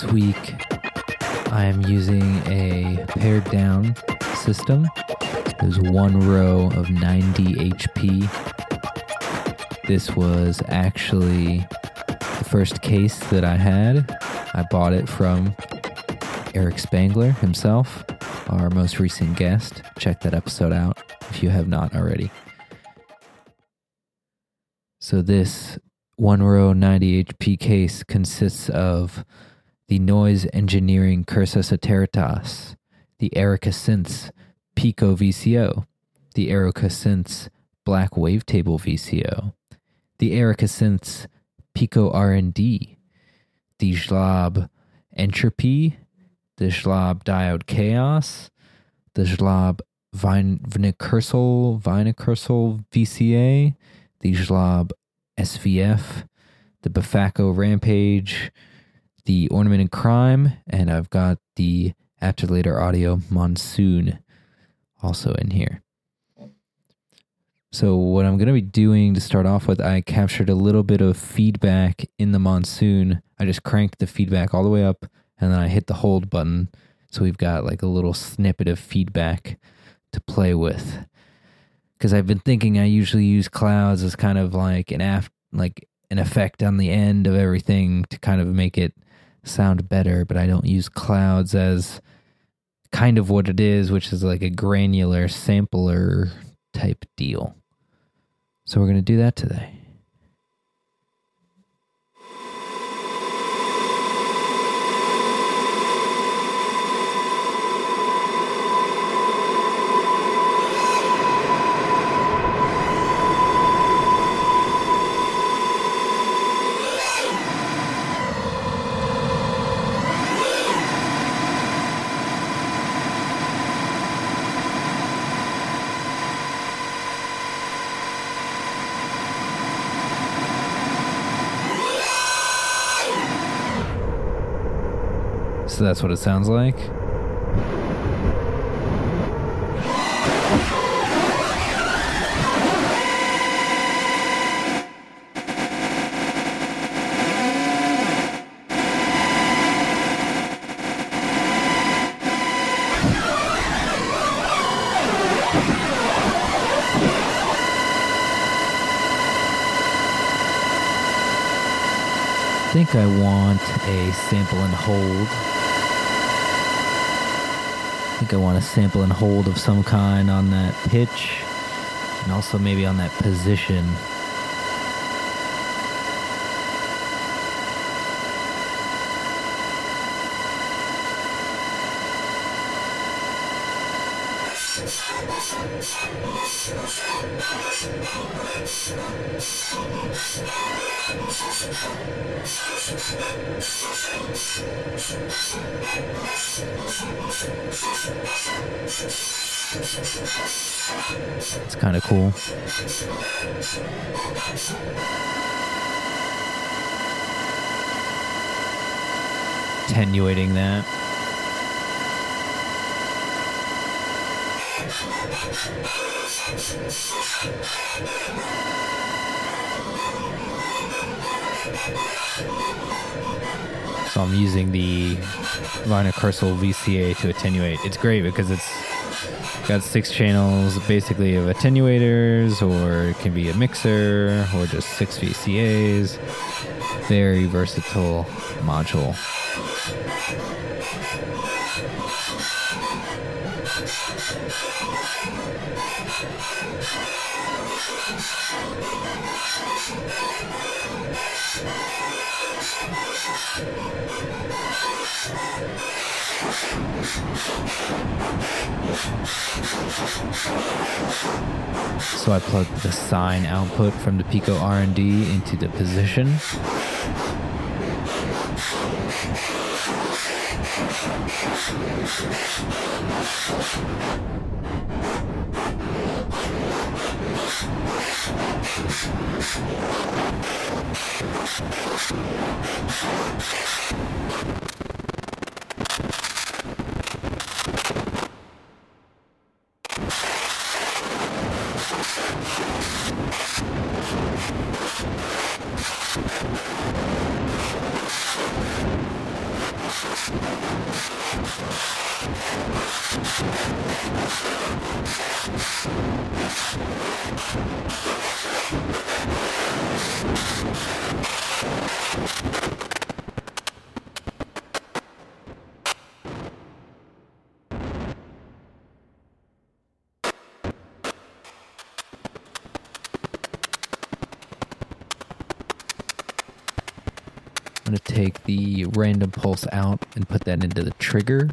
This week, I am using a pared down system. There's one row of 90 HP. This was actually the first case that I had. I bought it from Eric Spangler himself, our most recent guest. Check that episode out if you have not already. So, this one row 90 HP case consists of the Noise Engineering Cursus Iteritas, the Erica Synths Pico VCO, the Erica Synths Black Wavetable VCO, the Erica Synths Pico RND, the Zlob Entropy, the Zlob Diode Chaos, the Zlob Vincursal Vincursal VCA, the Zlob SVF, the Befaco Rampage, the Ornament and Crime, and I've got the After Later Audio Monsoon also in here. So, what I'm going to be doing to start off with, I captured a little bit of feedback in the monsoon. I just cranked the feedback all the way up and then I hit the hold button. So, we've got like a little snippet of feedback to play with. Because I've been thinking I usually use clouds as kind of like an af- like an effect on the end of everything to kind of make it sound better, but I don't use clouds as kind of what it is, which is like a granular sampler type deal. So we're going to do that today. So that's what it sounds like. I think I want a sample and hold. I think I want a sample and hold of some kind on that pitch and also maybe on that position. Cool. Attenuating that. So I'm using the Vincursal VCA to attenuate. It's great because it's got six channels basically of attenuators, or it can be a mixer, or just six VCAs. Very versatile module. So I plug the sine output from the Pico RND into the position. I'm going to take the random pulse out and put that into the trigger.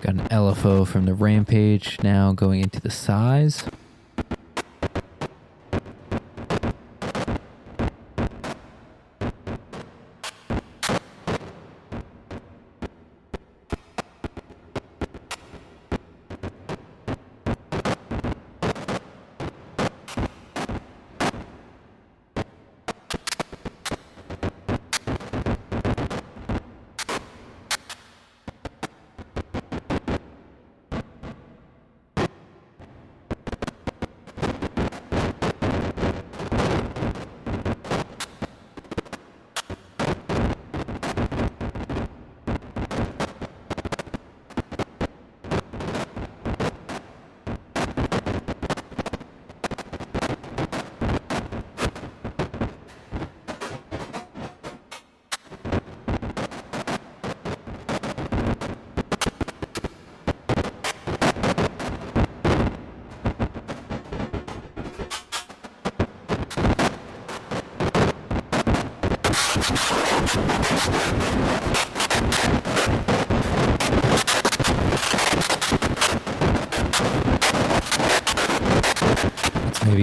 Got an LFO from the Rampage now going into the size.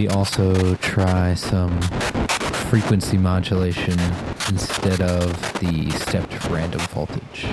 Also try some frequency modulation instead of the stepped random voltage.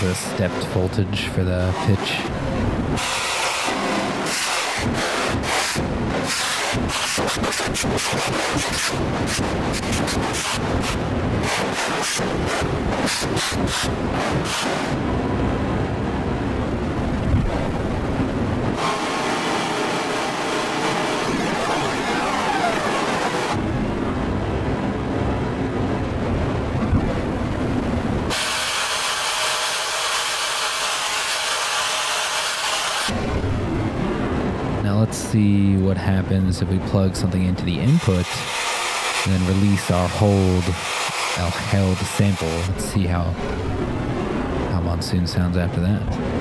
The stepped voltage for the pitch. Now let's see what happens if we plug something into the input and then release our hold, our held sample. Let's see how how monsoon sounds after that.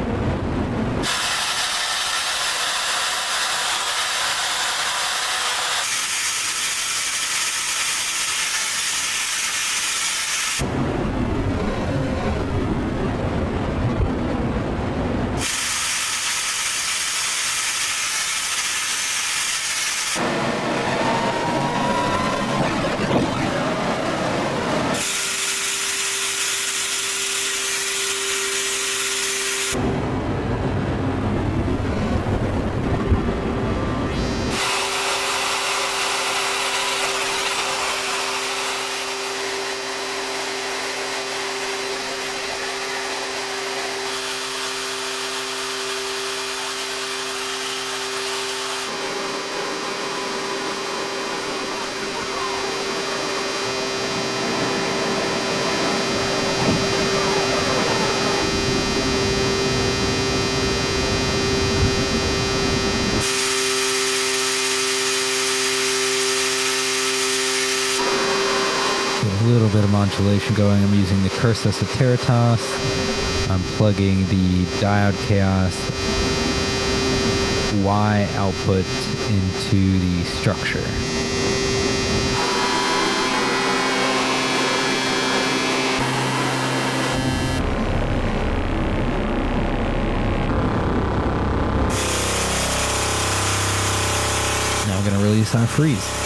Modulation going. I'm using the Cursus of Iteritas. I'm plugging the Diode Chaos Y output into the structure. Now I'm going to release our freeze.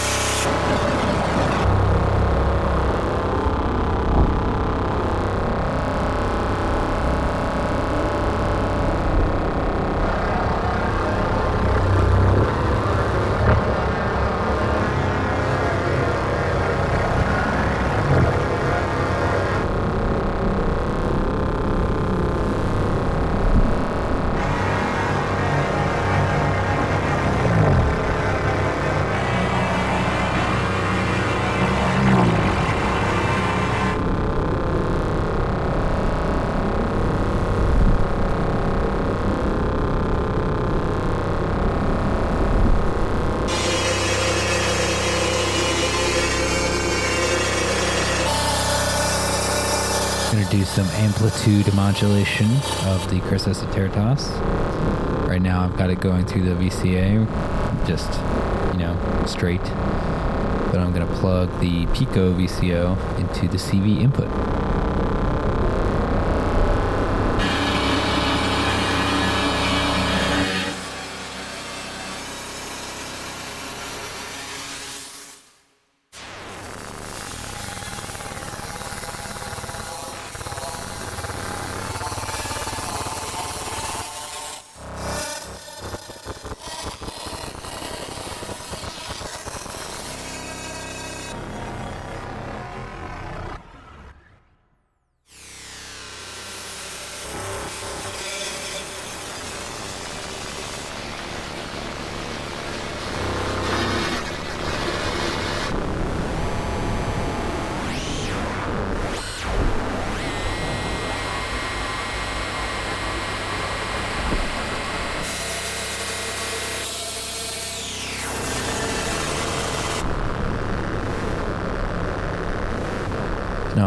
Some amplitude modulation of the Iteritas. Right now I've got it going through the VCA, just, you know, straight. But I'm gonna plug the Pico VCO into the CV input.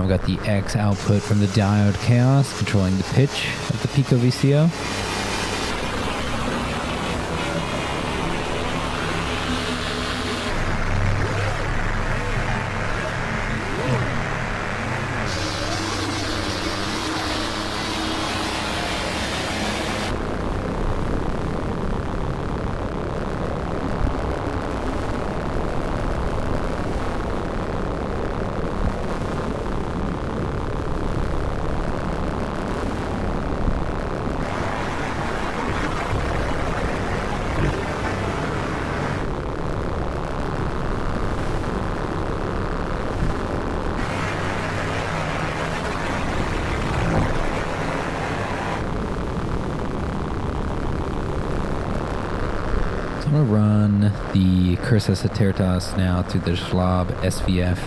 I've got the X output from the diode chaos controlling the pitch of the Pico VCO. Run the Cursus Iteritas now through the Zlob SVF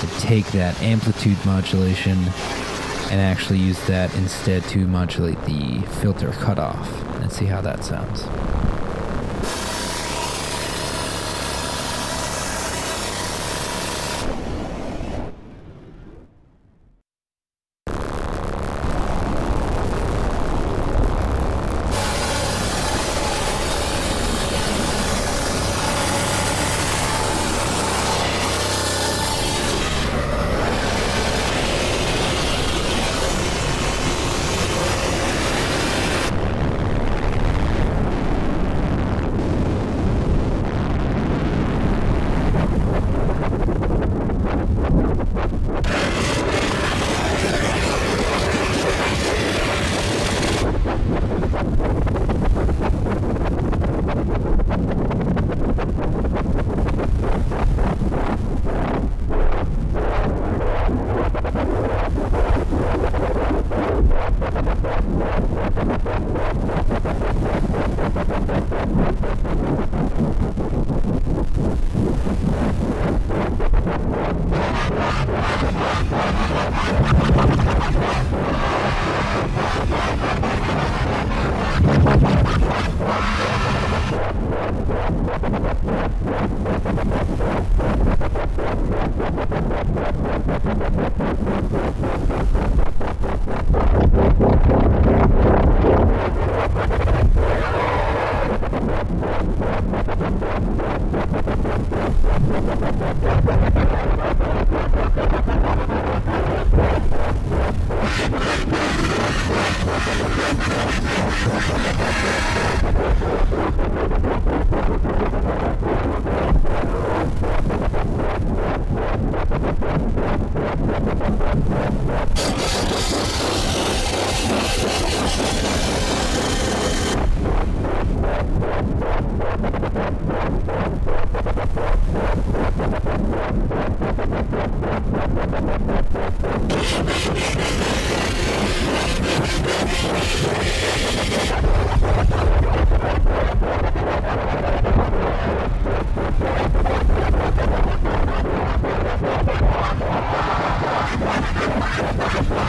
to take that amplitude modulation and actually use that instead to modulate the filter cutoff and see how that sounds.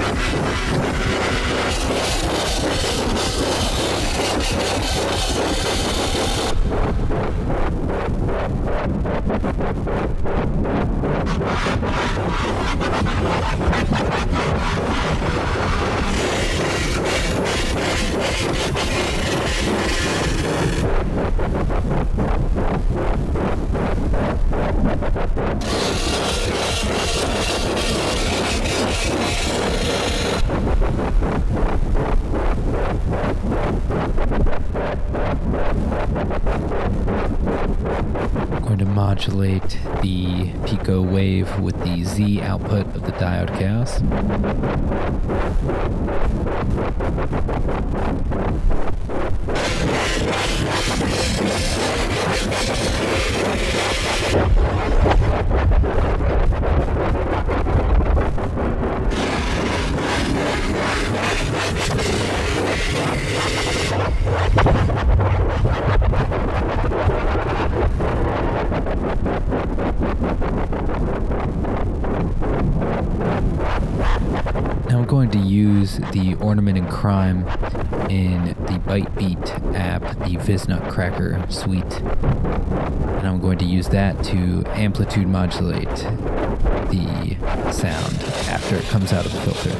going to modulate the Pico wave with the Z output of the diode chaos. Crime in the Bytebeat app, the Viznutcracker suite. And I'm going to use that to amplitude modulate the sound after it comes out of the filter.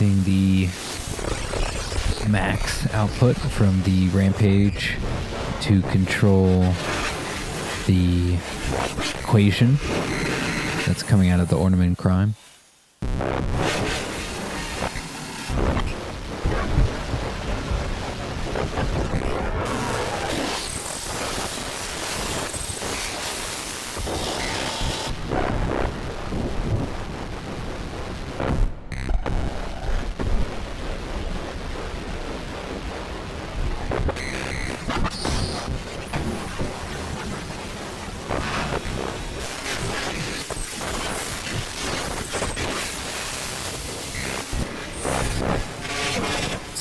Using the max output from the Rampage to control the equation that's coming out of the ornament crime.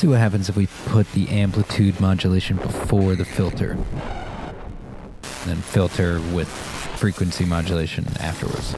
See what happens if we put the amplitude modulation before the filter. And then filter with frequency modulation afterwards.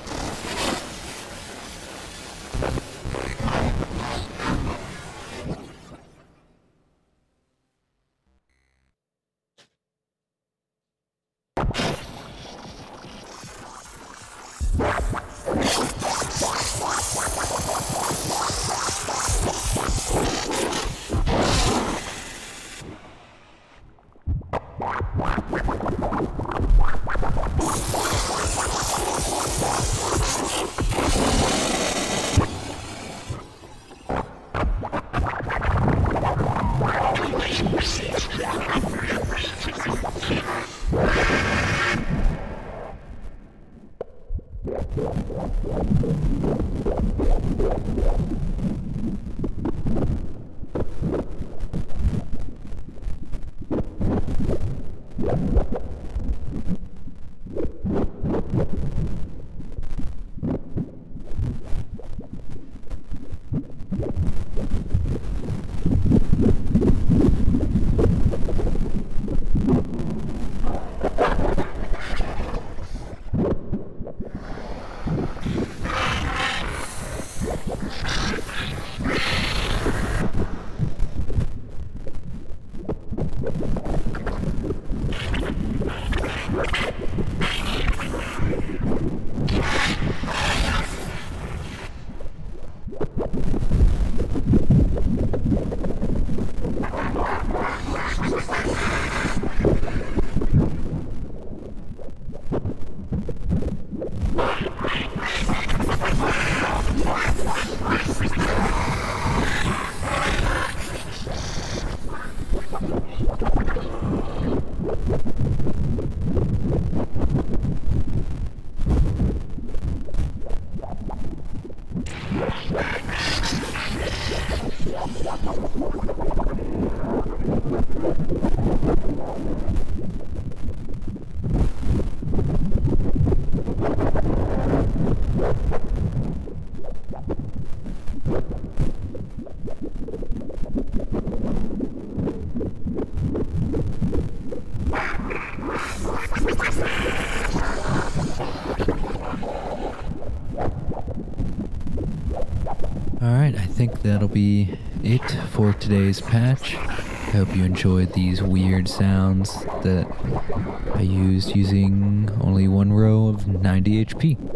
That'll be it for today's patch. I hope you enjoyed these weird sounds that I used using only one row of 90 HP.